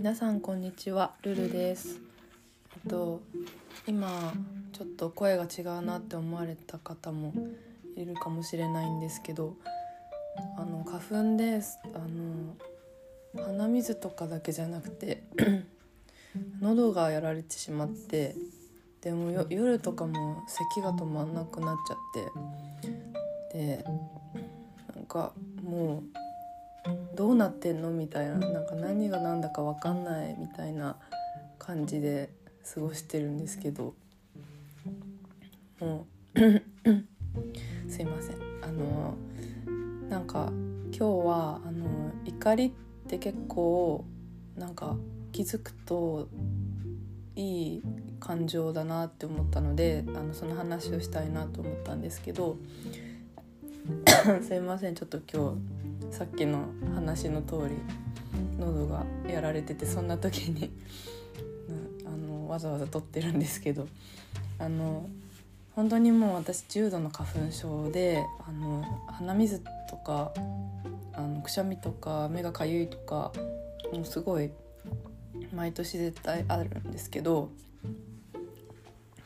皆さんこんにちはルルです。と今ちょっと声が違うなって思われた方もいるかもしれないんですけどあの花粉です。あの鼻水とかだけじゃなくて 喉がやられてしまってでも夜とかも咳が止まんなくなっちゃってでなんかもうどうなってんの？みたいななんか何が何だか分かんないみたいな感じで過ごしてるんですけど。もう すいません。あのなんか今日はあの怒りって結構なんか気づくといい感情だなって思ったのであのその話をしたいなと思ったんですけど。すいません。ちょっと今日さっきの話の通り喉がやられててそんな時に あのわざわざ撮ってるんですけどあの本当にもう私重度の花粉症であの鼻水とかあのくしゃみとか目がかゆいとかもうすごい毎年絶対あるんですけど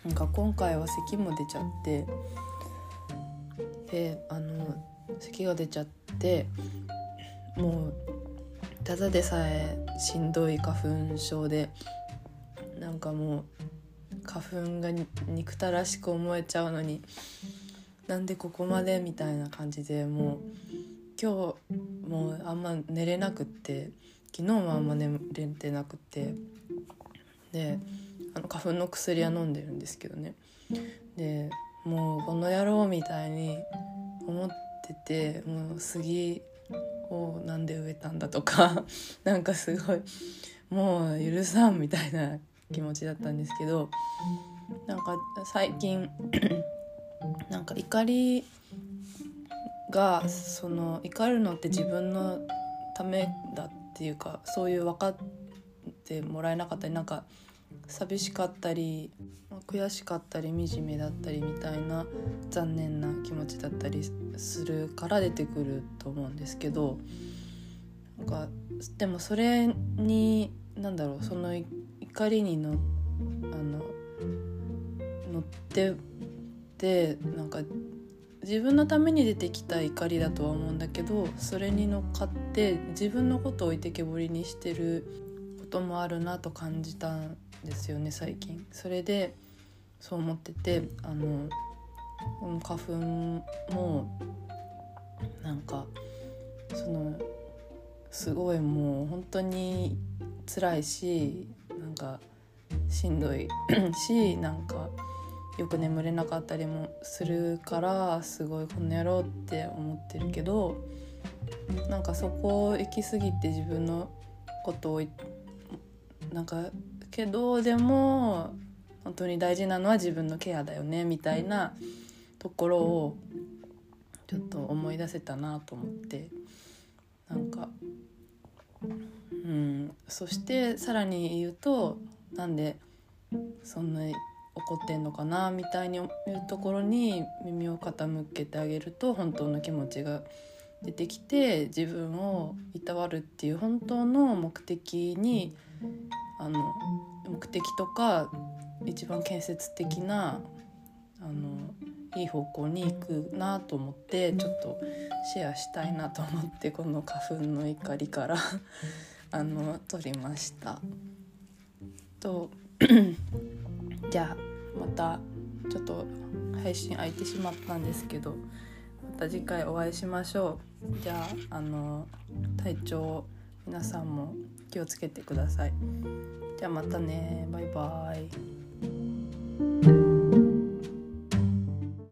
なんか今回は咳も出ちゃってであの咳が出ちゃってもうただでさえしんどい花粉症でなんかもう花粉が憎たらしく思えちゃうのになんでここまでみたいな感じでもう今日もうあんま寝れなくって昨日もあんま寝れてなくってであの花粉の薬は飲んでるんですけどね。でもうこの野郎みたいに思っててもう杉をなんで植えたんだとか なんかすごいもう許さんみたいな気持ちだったんですけどなんか最近 なんか怒りがその怒るのって自分のためだっていうかそういう分かってもらえなかったりなんか寂しかったり悔しかったり惨めだったりみたいな残念な気持ちだったりするから出てくると思うんですけどなんかでもそれに何だろうその怒りにのあの乗ってでなんか自分のために出てきた怒りだとは思うんだけどそれに乗っかって自分のことを置いてけぼりにしてることもあるなと感じたですよね最近。それでそう思っててあの花粉もなんかそのすごいもう本当に辛いしなんかしんどい しなんかよく眠れなかったりもするからすごいこの野郎って思ってるけどなんかそこを行き過ぎて自分のことをなんかけどでも本当に大事なのは自分のケアだよねみたいなところをちょっと思い出せたなと思って。なんかうん。そしてさらに言うとなんでそんな怒ってんのかなみたいに言うところに耳を傾けてあげると本当の気持ちが出てきて自分をいたわるっていう本当の目的にあの目的とか一番建設的なあのいい方向に行くなと思ってちょっとシェアしたいなと思ってこの花粉の怒りから あの撮りました。と じゃあまたちょっと配信空いてしまったんですけどまた次回お会いしましょう。じゃああの体調皆さんも気をつけてください。じゃあまたねバイバイ。